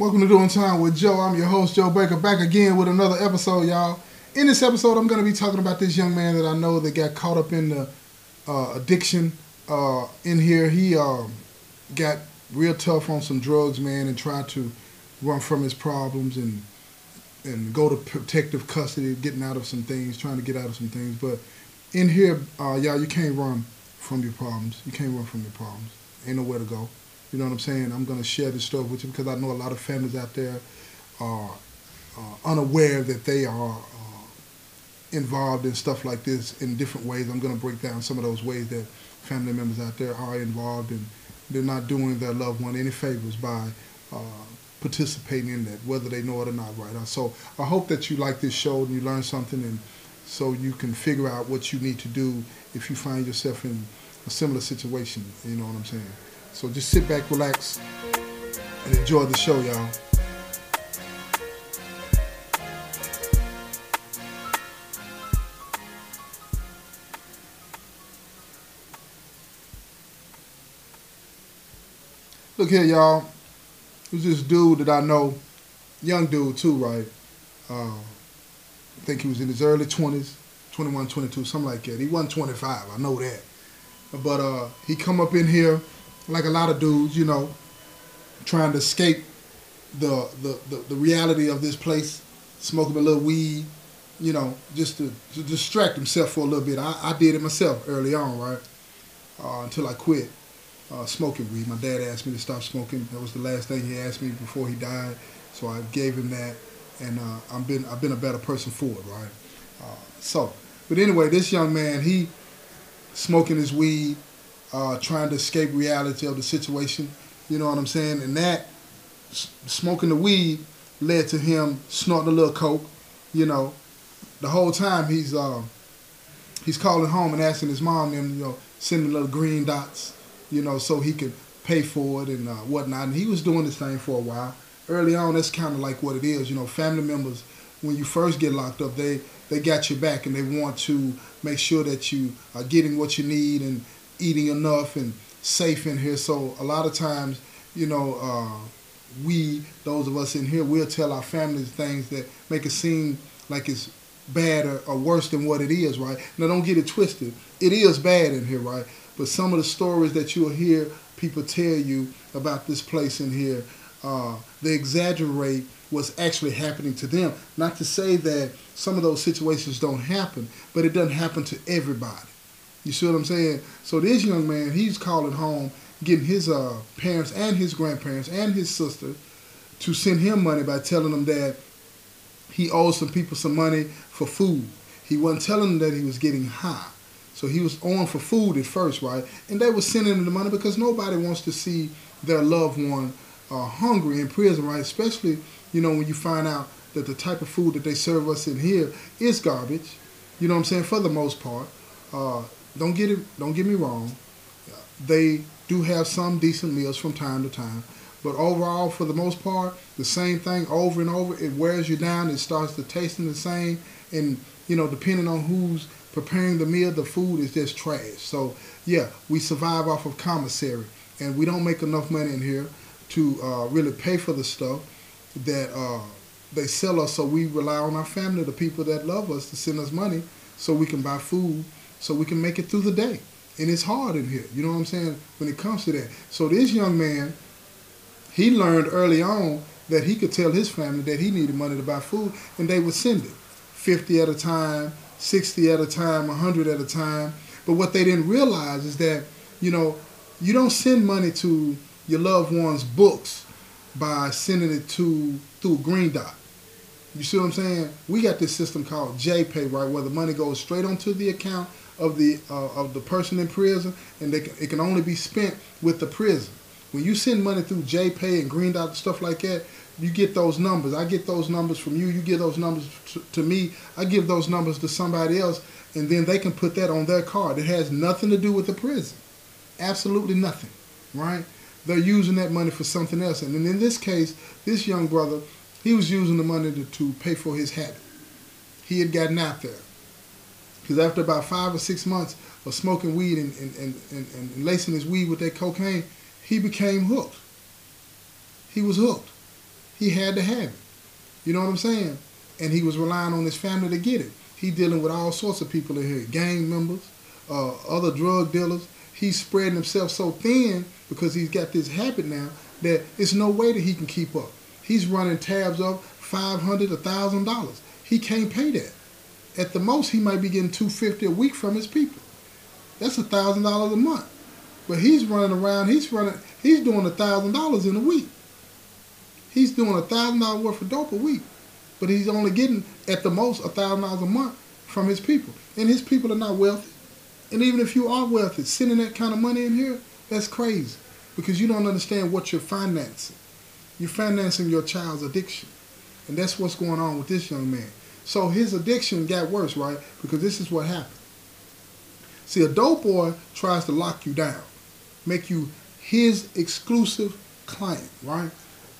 Welcome to Doing Time with Joe. I'm your host, Joe Baker, back again with another episode, y'all. In this episode, I'm going to be talking about this young man that I know that got caught up in the uh, addiction. Uh, in here, he um, got real tough on some drugs, man, and tried to run from his problems and and go to protective custody, getting out of some things, trying to get out of some things. But in here, uh, y'all, you can't run from your problems. You can't run from your problems. Ain't nowhere to go. You know what I'm saying? I'm going to share this story with you because I know a lot of families out there are uh, unaware that they are uh, involved in stuff like this in different ways. I'm going to break down some of those ways that family members out there are involved and they're not doing their loved one any favors by uh, participating in that, whether they know it or not, right? So I hope that you like this show and you learn something and so you can figure out what you need to do if you find yourself in a similar situation. You know what I'm saying? So just sit back, relax, and enjoy the show, y'all. Look here, y'all. There's this dude that I know, young dude too, right? Uh, I think he was in his early 20s, 21, 22, something like that. He wasn't 25, I know that. But uh, he come up in here like a lot of dudes, you know, trying to escape the the, the, the reality of this place, smoking a little weed, you know, just to, to distract himself for a little bit. I, I did it myself early on, right? Uh, until I quit uh, smoking weed. My dad asked me to stop smoking. That was the last thing he asked me before he died. So I gave him that, and uh, I've been I've been a better person for it, right? Uh, so, but anyway, this young man, he smoking his weed, uh, trying to escape reality of the situation. You know what I'm saying? And that smoking the weed led to him snorting a little coke. You know, the whole time he's uh, he's calling home and asking his mom and you know sending little green dots. You know, so he could pay for it and uh, whatnot. And he was doing this thing for a while. Early on, that's kind of like what it is. You know, family members when you first get locked up, they they got your back and they want to make sure that you are getting what you need and eating enough and safe in here. So a lot of times, you know, uh, we, those of us in here, we'll tell our families things that make it seem like it's bad or, or, worse than what it is, right? Now, don't get it twisted. It is bad in here, right? But some of the stories that you'll hear people tell you about this place in here, uh, they exaggerate what's actually happening to them. Not to say that some of those situations don't happen, but it doesn't happen to everybody. You see what I'm saying? So this young man, he's calling home, getting his uh, parents and his grandparents and his sister to send him money by telling them that he owes some people some money for food. He wasn't telling them that he was getting high. So he was on for food at first, right? And they were sending him the money because nobody wants to see their loved one uh, hungry in prison, right? Especially, you know, when you find out that the type of food that they serve us in here is garbage. You know what I'm saying? For the most part. Uh, don't get it. Don't get me wrong. They do have some decent meals from time to time, but overall, for the most part, the same thing over and over. It wears you down. It starts to tasting the same, and you know, depending on who's preparing the meal, the food is just trash. So yeah, we survive off of commissary, and we don't make enough money in here to uh, really pay for the stuff that uh, they sell us. So we rely on our family, the people that love us, to send us money so we can buy food so we can make it through the day. And it's hard in here, you know what I'm saying, when it comes to that. So this young man, he learned early on that he could tell his family that he needed money to buy food, and they would send it 50 at a time, 60 at a time, 100 at a time. But what they didn't realize is that, you know, you don't send money to your loved one's books by sending it to through Green Dot. You see what I'm saying? We got this system called JPay, right, where the money goes straight onto the account of the uh, of the person in prison, and they can, it can only be spent with the prison. When you send money through JPay and Green Dot stuff like that, you get those numbers. I get those numbers from you. You get those numbers to, to me. I give those numbers to somebody else, and then they can put that on their card. It has nothing to do with the prison. Absolutely nothing, right? They're using that money for something else. And in this case, this young brother, he was using the money to, to pay for his habit. He had gotten out there. Because after about five or six months of smoking weed and, and, and, and, and lacing his weed with that cocaine, he became hooked. He was hooked. he had to have it. You know what I'm saying? And he was relying on his family to get it. He dealing with all sorts of people in here, gang members, uh, other drug dealers. He's spreading himself so thin because he's got this habit now that it's no way that he can keep up. He's running tabs up five hundred, a thousand dollars. He can't pay that. At the most, he might be getting two fifty a week from his people. That's a thousand dollars a month. But he's running around. He's running. He's doing a thousand dollars in a week. He's doing a thousand dollars worth of dope a week, but he's only getting at the most a thousand dollars a month from his people, and his people are not wealthy. And even if you are wealthy, sending that kind of money in here, that's crazy because you don't understand what you're financing. You're financing your child's addiction, and that's what's going on with this young man. So his addiction got worse, right? Because this is what happened. See, a dope boy tries to lock you down, make you his exclusive client, right?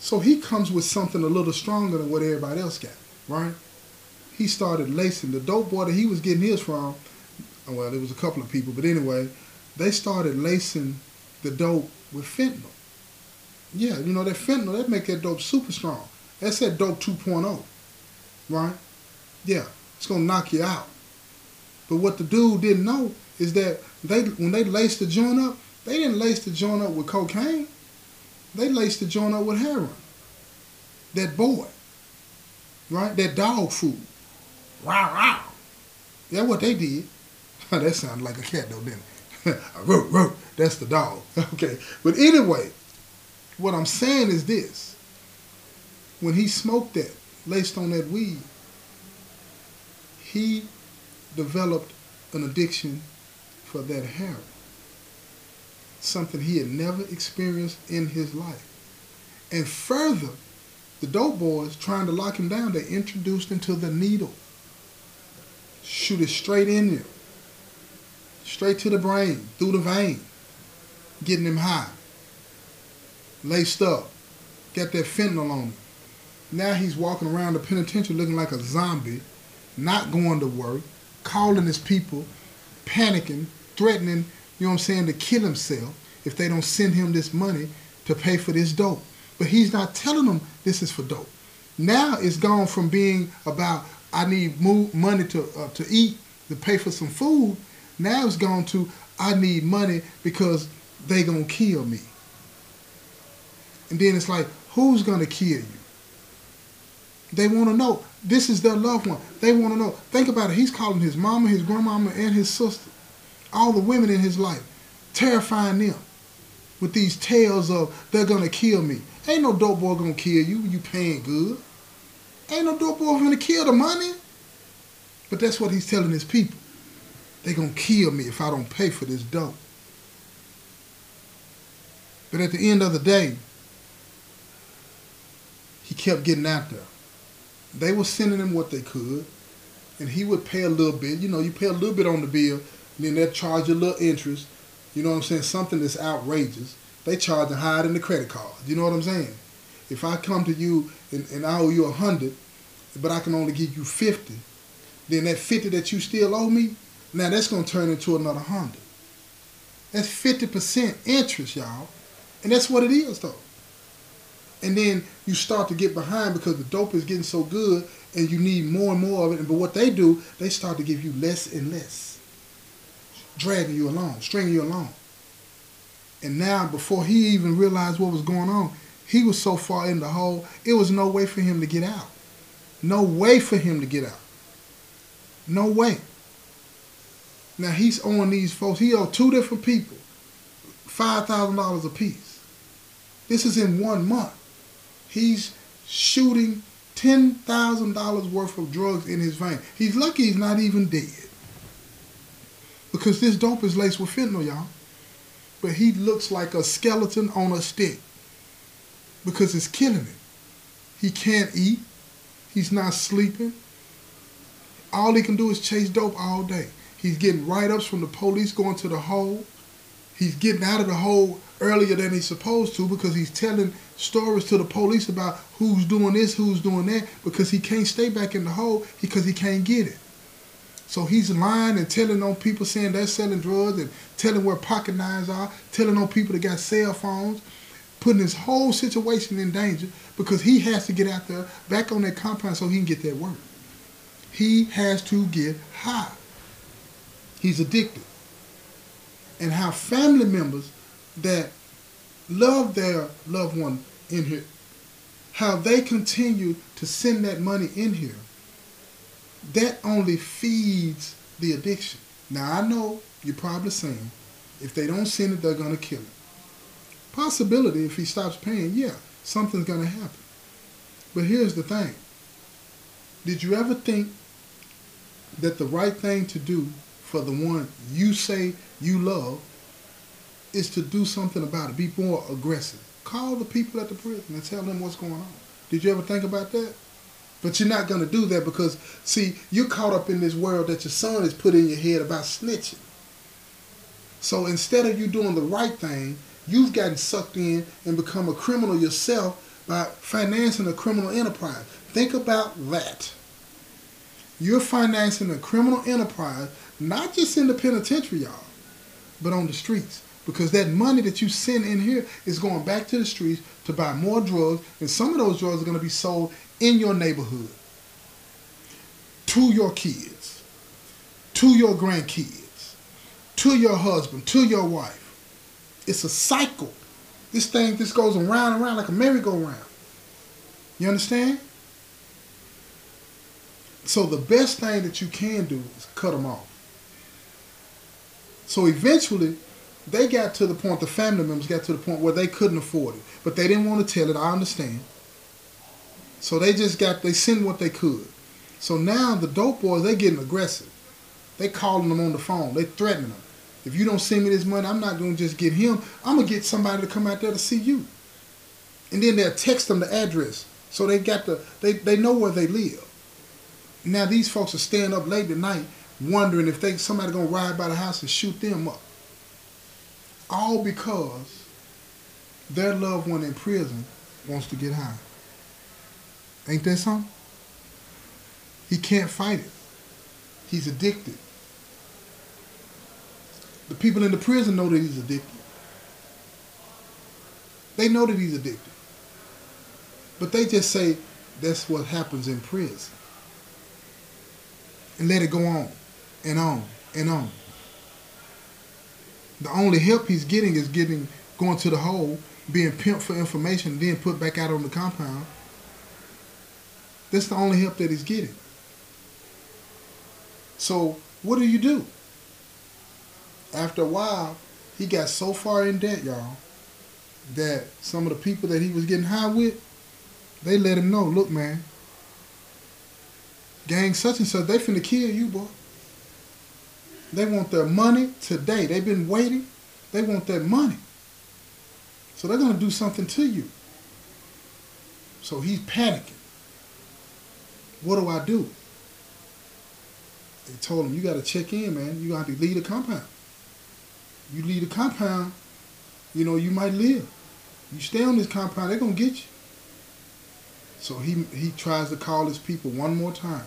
So he comes with something a little stronger than what everybody else got, right? He started lacing the dope boy that he was getting his from. Well, there was a couple of people, but anyway, they started lacing the dope with fentanyl. Yeah, you know that fentanyl that make that dope super strong. That's that dope 2.0, right? Yeah, it's gonna knock you out. But what the dude didn't know is that they when they laced the joint up, they didn't lace the joint up with cocaine. They laced the joint up with heroin. That boy, right? That dog food. Wow, wow. That's what they did. that sounded like a cat though, didn't it? That's the dog. Okay. But anyway, what I'm saying is this. When he smoked that, laced on that weed, he developed an addiction for that heroin something he had never experienced in his life. And further, the dope boys trying to lock him down, they introduced him to the needle. Shoot it straight in there. Straight to the brain, through the vein. Getting him high. Laced up. Got that fentanyl on him. Now he's walking around the penitentiary looking like a zombie, not going to work, calling his people, panicking, threatening you know what I'm saying, to kill himself if they don't send him this money to pay for this dope. But he's not telling them this is for dope. Now it's gone from being about I need money to uh, to eat to pay for some food. Now it's gone to I need money because they gonna kill me. And then it's like, who's gonna kill you? They want to know. This is their loved one. They want to know. Think about it. He's calling his mama, his grandmama, and his sister all the women in his life, terrifying them with these tales of they're gonna kill me. Ain't no dope boy gonna kill you. You paying good. Ain't no dope boy gonna kill the money. But that's what he's telling his people. They gonna kill me if I don't pay for this dope. But at the end of the day, he kept getting out there. They were sending him what they could, and he would pay a little bit. You know, you pay a little bit on the bill, then they'll charge you a little interest. You know what I'm saying? Something that's outrageous. They charge higher than the credit card. You know what I'm saying? If I come to you and, and I owe you a hundred, but I can only give you fifty, then that fifty that you still owe me, now that's gonna turn into another hundred. That's fifty percent interest, y'all. And that's what it is though. And then you start to get behind because the dope is getting so good and you need more and more of it. But what they do, they start to give you less and less dragging you along, stringing you along. And now, before he even realized what was going on, he was so far in the hole, it was no way for him to get out. No way for him to get out. No way. Now he's on these folks. He owed two different people five thousand dollars a piece. This is in one month. He's shooting ten thousand dollars worth of drugs in his vein. He's lucky he's not even dead. Because this dope is laced with fentanyl, y'all. But he looks like a skeleton on a stick. Because it's killing him. He can't eat. He's not sleeping. All he can do is chase dope all day. He's getting write-ups from the police going to the hole. He's getting out of the hole earlier than he's supposed to because he's telling stories to the police about who's doing this, who's doing that, because he can't stay back in the hole because he can't get it. So he's lying and telling on people saying they're selling drugs and telling where pocket knives are, telling on people that got cell phones. putting his whole situation in danger because he has to get out there back on that compound so he can get that work. He has to get high. He's addicted. And how family members that love their loved one in here, how they continue to send that money in here, that only feeds the addiction. Now I know you're probably saying, if they don't send it, they're gonna kill it. Possibility if he stops paying, yeah, something's gonna happen. But here's the thing. Did you ever think that the right thing to do for the one you say you love is to do something about it. Be more aggressive. Call the people at the prison and tell them what's going on. Did you ever think about that? But you're not going to do that because, see, you're caught up in this world that your son has put in your head about snitching. So instead of you doing the right thing, you've gotten sucked in and become a criminal yourself by financing a criminal enterprise. Think about that. You're financing a criminal enterprise, not just in the penitentiary, y'all, but on the streets. Because that money that you send in here is going back to the streets to buy more drugs, and some of those drugs are going to be sold in your neighborhood to your kids, to your grandkids, to your husband, to your wife. It's a cycle. This thing just goes around and around like a merry-go-round. You understand? So the best thing that you can do is cut them off. So eventually, they got to the point, the family members got to the point where they couldn't afford it. But they didn't want to tell it, I understand. So they just got, they sent what they could. So now the dope boys, they getting aggressive. They calling them on the phone. They threatening them. If you don't send me this money, I'm not going to just get him. I'm going to get somebody to come out there to see you. And then they'll text them the address. So they got the, they, they know where they live. Now these folks are staying up late at night wondering if they somebody to ride by the house and shoot them up. All because their loved one in prison wants to get high. Ain't that something? He can't fight it. He's addicted. The people in the prison know that he's addicted. They know that he's addicted. But they just say that's what happens in prison. And let it go on and on and on. The only help he's getting is getting going to the hole, being pimped for information, then put back out on the compound. That's the only help that he's getting. So what do you do? After a while, he got so far in debt, y'all, that some of the people that he was getting high with, they let him know, look, man, gang such and such, they finna kill you, boy. They want their money today. They've been waiting. They want their money. So they're going to do something to you. So he's panicking. What do I do? They told him, you got to check in, man. You got to leave the compound. You leave the compound, you know, you might live. You stay on this compound, they're going to get you. So he, he tries to call his people one more time.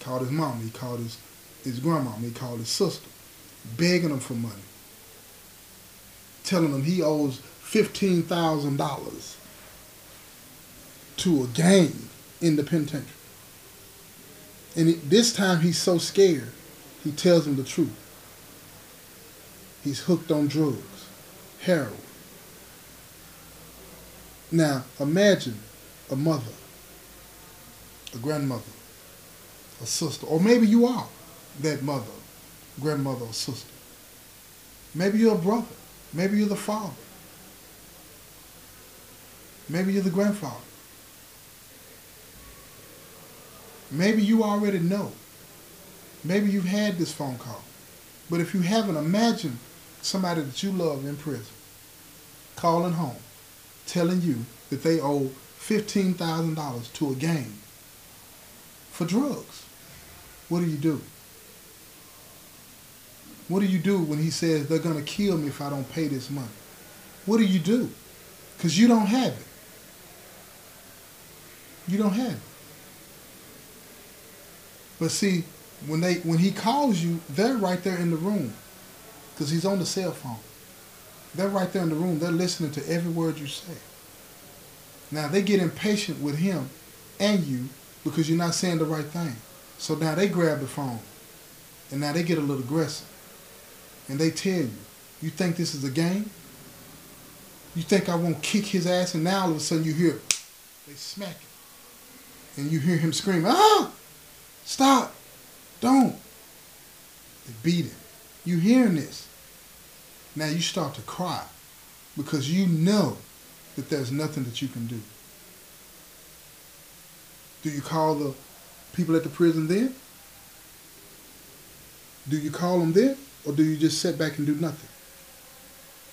Called his mom. He called his his grandma, he called his sister, begging him for money, telling him he owes $15,000 to a gang in the penitentiary. And it, this time he's so scared, he tells him the truth. He's hooked on drugs, heroin. Now, imagine a mother, a grandmother, a sister, or maybe you are that mother, grandmother, or sister. Maybe you're a brother. Maybe you're the father. Maybe you're the grandfather. Maybe you already know. Maybe you've had this phone call. But if you haven't, imagine somebody that you love in prison calling home, telling you that they owe $15,000 to a gang for drugs. What do you do? What do you do when he says they're going to kill me if I don't pay this money? What do you do? Because you don't have it. You don't have it. But see, when they when he calls you, they're right there in the room because he's on the cell phone. They're right there in the room. They're listening to every word you say. Now they get impatient with him and you because you're not saying the right thing. So now they grab the phone and now they get a little aggressive. And they tell you, you think this is a game? You think I won't kick his ass? And now all of a sudden you hear, they smack him. And you hear him scream, ah, stop, don't. They beat him. You hearing this. Now you start to cry because you know that there's nothing that you can do. Do you call the people at the prison then? Do you call them then? Or do you just sit back and do nothing?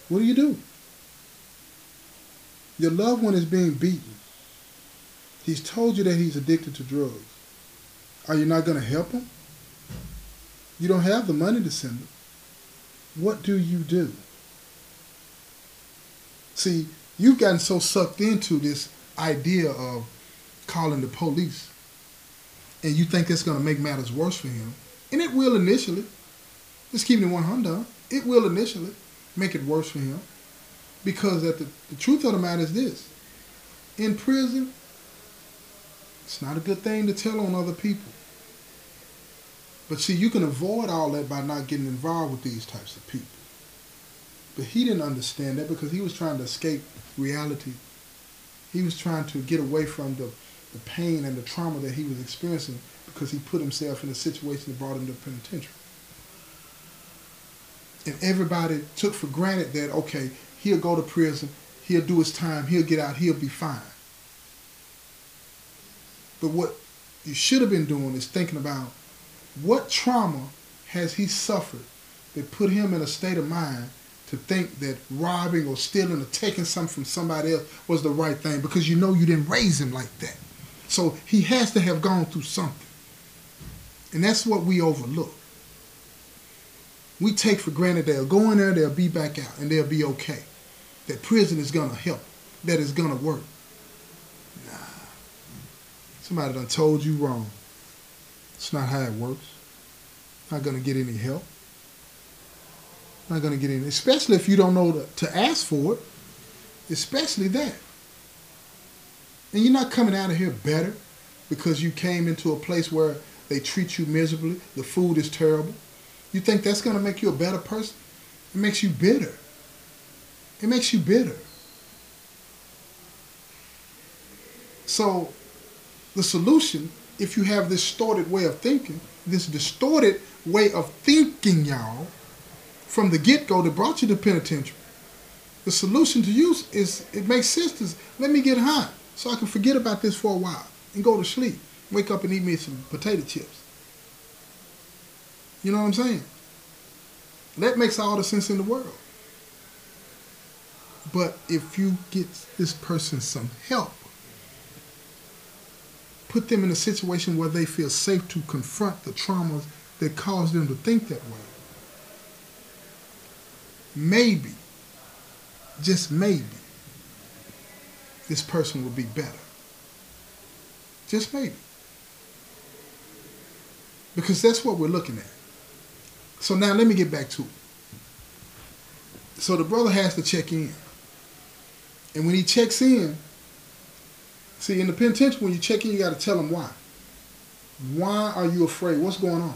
What do you do? Your loved one is being beaten. He's told you that he's addicted to drugs. Are you not going to help him? You don't have the money to send him. What do you do? See, you've gotten so sucked into this idea of calling the police, and you think it's going to make matters worse for him, and it will initially. Just keeping it 100, it will initially make it worse for him, because that the, the truth of the matter is this: in prison, it's not a good thing to tell on other people. But see, you can avoid all that by not getting involved with these types of people. But he didn't understand that because he was trying to escape reality. He was trying to get away from the, the pain and the trauma that he was experiencing because he put himself in a situation that brought him to penitentiary. And everybody took for granted that, okay, he'll go to prison, he'll do his time, he'll get out, he'll be fine. But what you should have been doing is thinking about what trauma has he suffered that put him in a state of mind to think that robbing or stealing or taking something from somebody else was the right thing because you know you didn't raise him like that. So he has to have gone through something. And that's what we overlook. We take for granted they'll go in there, they'll be back out, and they'll be okay. That prison is to help, that is to work. Nah. Somebody done told you wrong. It's not how it works. Not to get any help. Not to get any, especially if you don't know to, to ask for it. Especially that. And you're not coming out of here better because you came into a place where they treat you miserably, the food is terrible. You think that's going to make you a better person? It makes you bitter. It makes you bitter. So the solution if you have this distorted way of thinking, this distorted way of thinking, y'all, from the get-go that brought you to penitentiary, the solution to use is, it makes sense to, let me get high so I can forget about this for a while and go to sleep. Wake up and eat me some potato chips. You know what I'm saying? That makes all the sense in the world. But if you get this person some help, put them in a situation where they feel safe to confront the traumas that cause them to think that way. Maybe, just maybe, this person will be better. Just maybe. Because that's what we're looking at. So now let me get back to it. So the brother has to check in. And when he checks in, See, in the penitentiary, when you check in, you got to tell them why. Why are you afraid? What's going on?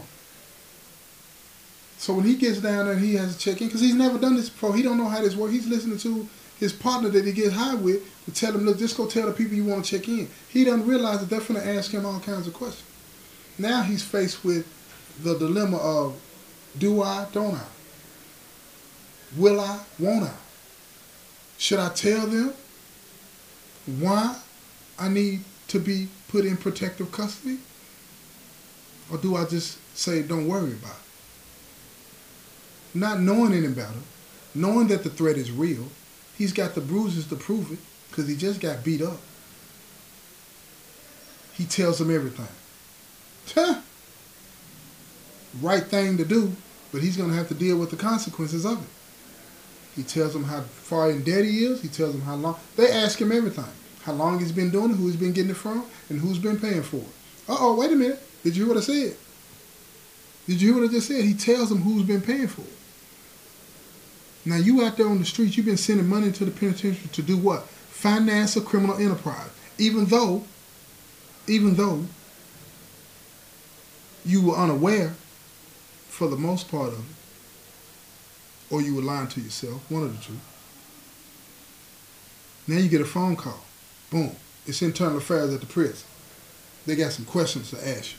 So when he gets down there, he has to check in because he's never done this before. He don't know how this works. He's listening to his partner that he gets high with to tell him, look, just go tell the people you want to check in. He doesn't realize that they're going to ask him all kinds of questions. Now he's faced with the dilemma of, do I, don't I? Will I, won't I? Should I tell them? Why? I need to be put in protective custody? Or do I just say, don't worry about it? Not knowing any better, knowing that the threat is real, he's got the bruises to prove it because he just got beat up. He tells them everything. Huh. Right thing to do, but he's going to have to deal with the consequences of it. He tells them how far in debt he is. He tells them how long. They ask him everything how long he's been doing it, who he's been getting it from, and who's been paying for it. Uh-oh, wait a minute. Did you hear what I said? Did you hear what I just said? He tells them who's been paying for it. Now you out there on the streets, you've been sending money to the penitentiary to do what? Finance a criminal enterprise. Even though, even though you were unaware for the most part of it, or you were lying to yourself, one of the two. Now you get a phone call. Boom. It's internal affairs at the prison. They got some questions to ask you.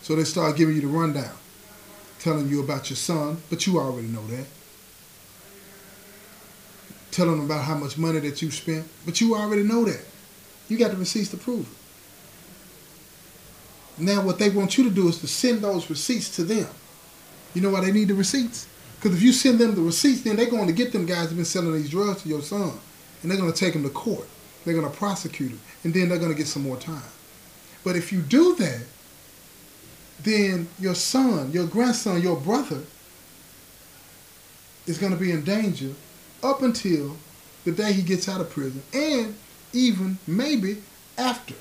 So they start giving you the rundown, telling you about your son, but you already know that. Telling them about how much money that you spent, but you already know that. You got the receipts to prove it. Now what they want you to do is to send those receipts to them. You know why they need the receipts? Because if you send them the receipts, then they're going to get them guys that been selling these drugs to your son. And they're going to take him to court. They're going to prosecute him. And then they're going to get some more time. But if you do that, then your son, your grandson, your brother is going to be in danger up until the day he gets out of prison and even maybe after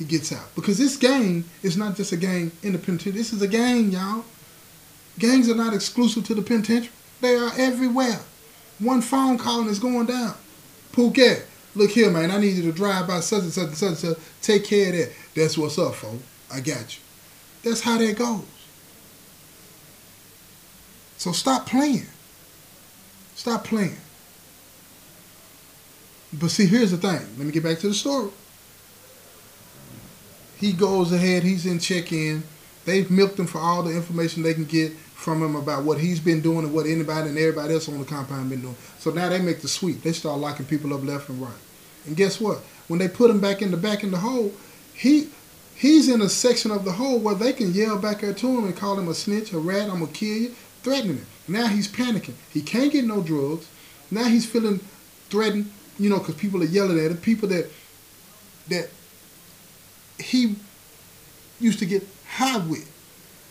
he gets out. Because this gang is not just a gang in the penitentiary. This is a gang, y'all. Gangs are not exclusive to the penitentiary. They are everywhere. One phone call and it's going down. Phuket, look here, man. I need you to drive by such and such and such and such. Take care of that. That's what's up, folks. I got you. That's how that goes. So stop playing. Stop playing. But see, here's the thing. Let me get back to the story. He goes ahead, he's in check-in. They've milked him for all the information they can get from him about what he's been doing and what anybody and everybody else on the compound been doing. So now they make the sweep. They start locking people up left and right. And guess what? When they put him back in the back in the hole, he he's in a section of the hole where they can yell back at him and call him a snitch, a rat, I'm gonna kill you, threatening him. Now he's panicking. He can't get no drugs. Now he's feeling threatened, you know, because people are yelling at him. People that that he used to get high with.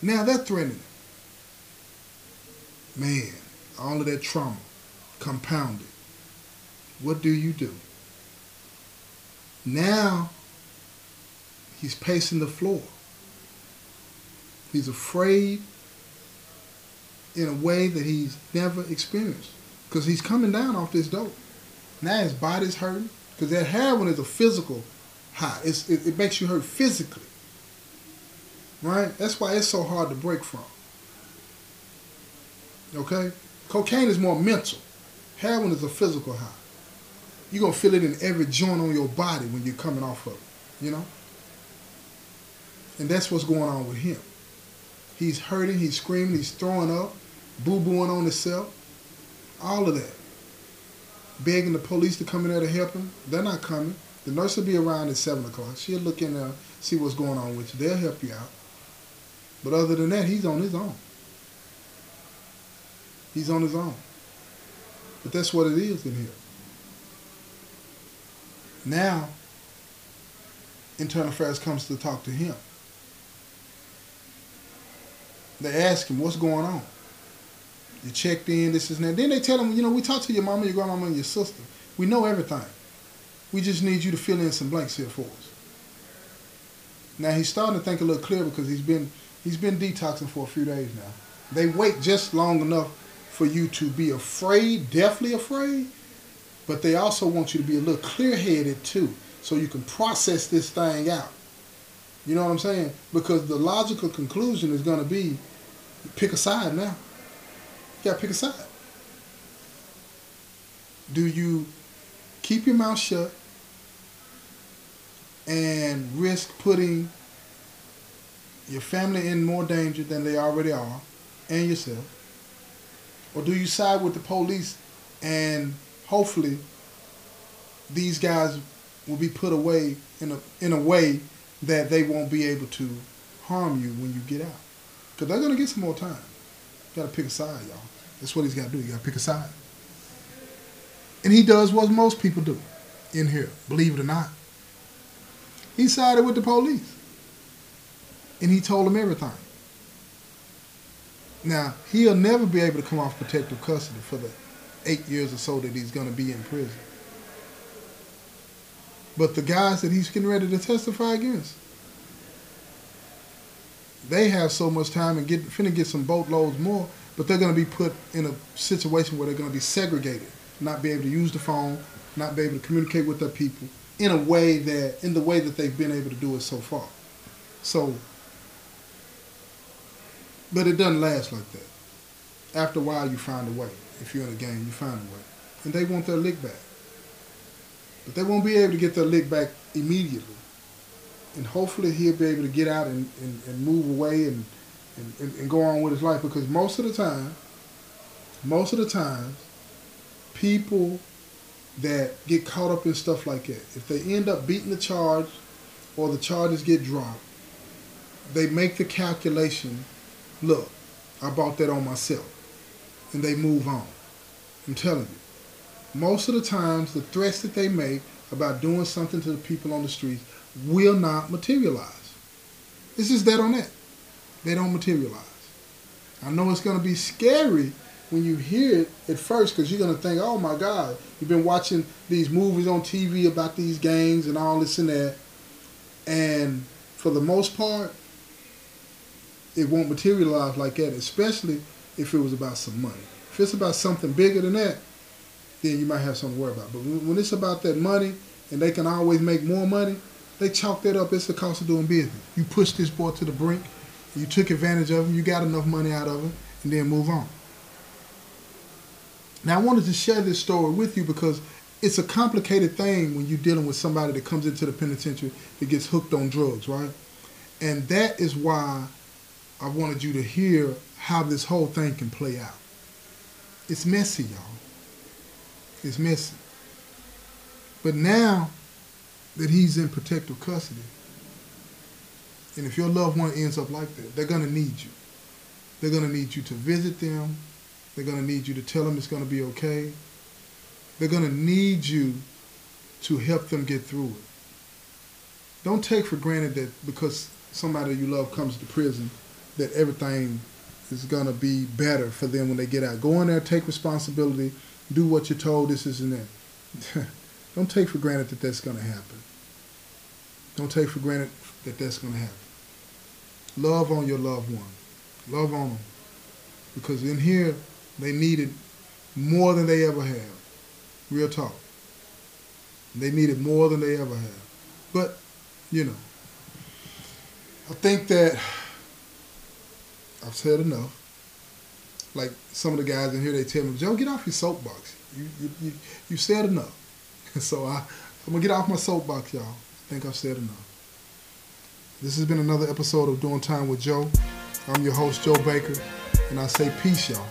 Now they're threatening him. Man, all of that trauma compounded. What do you do? Now he's pacing the floor. He's afraid in a way that he's never experienced because he's coming down off this dope. Now his body's hurting because that heroin is a physical high. It, it makes you hurt physically. Right? That's why it's so hard to break from. Okay? Cocaine is more mental. Heroin is a physical high. You're going to feel it in every joint on your body when you're coming off of it. You know? And that's what's going on with him. He's hurting, he's screaming, he's throwing up, boo-booing on himself. All of that. Begging the police to come in there to help him. They're not coming. The nurse will be around at 7 o'clock. She'll look in there, see what's going on with you. They'll help you out. But other than that, he's on his own. He's on his own. But that's what it is in here. Now, Internal Affairs comes to talk to him. They ask him, what's going on? You checked in, this is that. Then they tell him, you know, we talked to your mama, your grandmama, and your sister. We know everything. We just need you to fill in some blanks here for us. Now he's starting to think a little clearer because he's been he's been detoxing for a few days now. They wait just long enough for you to be afraid, definitely afraid, but they also want you to be a little clear-headed too, so you can process this thing out. You know what I'm saying? Because the logical conclusion is going to be pick a side now. You got to pick a side. Do you keep your mouth shut and risk putting your family in more danger than they already are and yourself? Or do you side with the police and hopefully these guys will be put away in a in a way that they won't be able to harm you when you get out. Because they're going to get some more time. You got to pick a side, y'all. That's what he's got to do. You got to pick a side. And he does what most people do in here, believe it or not. He sided with the police. And he told them everything. Now, he'll never be able to come off protective custody for the eight years or so that he's going to be in prison. But the guys that he's getting ready to testify against, they have so much time and get finna get some boatloads more but they're going to be put in a situation where they're going to be segregated, not be able to use the phone, not be able to communicate with their people in a way that, in the way that they've been able to do it so far. So, but it doesn't last like that. After a while, you find a way. If you're in a game, you find a way. And they want their lick back. But they won't be able to get their lick back immediately. And hopefully he'll be able to get out and, and, and move away and, and, and go on with his life. Because most of the time, most of the times, people that get caught up in stuff like that, if they end up beating the charge or the charges get dropped, they make the calculation, look, I bought that on myself. And they move on. I'm telling you. Most of the times, the threats that they make about doing something to the people on the streets will not materialize. It's just that on that. They don't materialize. I know it's going to be scary when you hear it at first because you're going to think, oh my God, you've been watching these movies on TV about these gangs and all this and that. And for the most part, it won't materialize like that, especially if it was about some money. If it's about something bigger than that, then you might have something to worry about. But when it's about that money and they can always make more money, they chalk that up. It's the cost of doing business. You push this boy to the brink, you took advantage of him, you got enough money out of him, and then move on. Now, I wanted to share this story with you because it's a complicated thing when you're dealing with somebody that comes into the penitentiary that gets hooked on drugs, right? And that is why I wanted you to hear how this whole thing can play out. It's messy, y'all. It's messy. But now that he's in protective custody, and if your loved one ends up like that, they're going to need you. They're going to need you to visit them. They're going to need you to tell them it's going to be okay. They're going to need you to help them get through it. Don't take for granted that because somebody you love comes to prison, that everything is going to be better for them when they get out. Go in there, take responsibility, do what you're told, this, is and that. Don't take for granted that that's going to happen. Don't take for granted that that's going to happen. Love on your loved one. Love on them. Because in here, they need it more than they ever have. Real talk. They need it more than they ever have. But, you know, I think that I've said enough. Like some of the guys in here, they tell me, Joe, get off your soapbox. You, you, you, you said enough. so I, I'm going to get off my soapbox, y'all. I think I've said enough. This has been another episode of Doing Time with Joe. I'm your host, Joe Baker, and I say peace, y'all.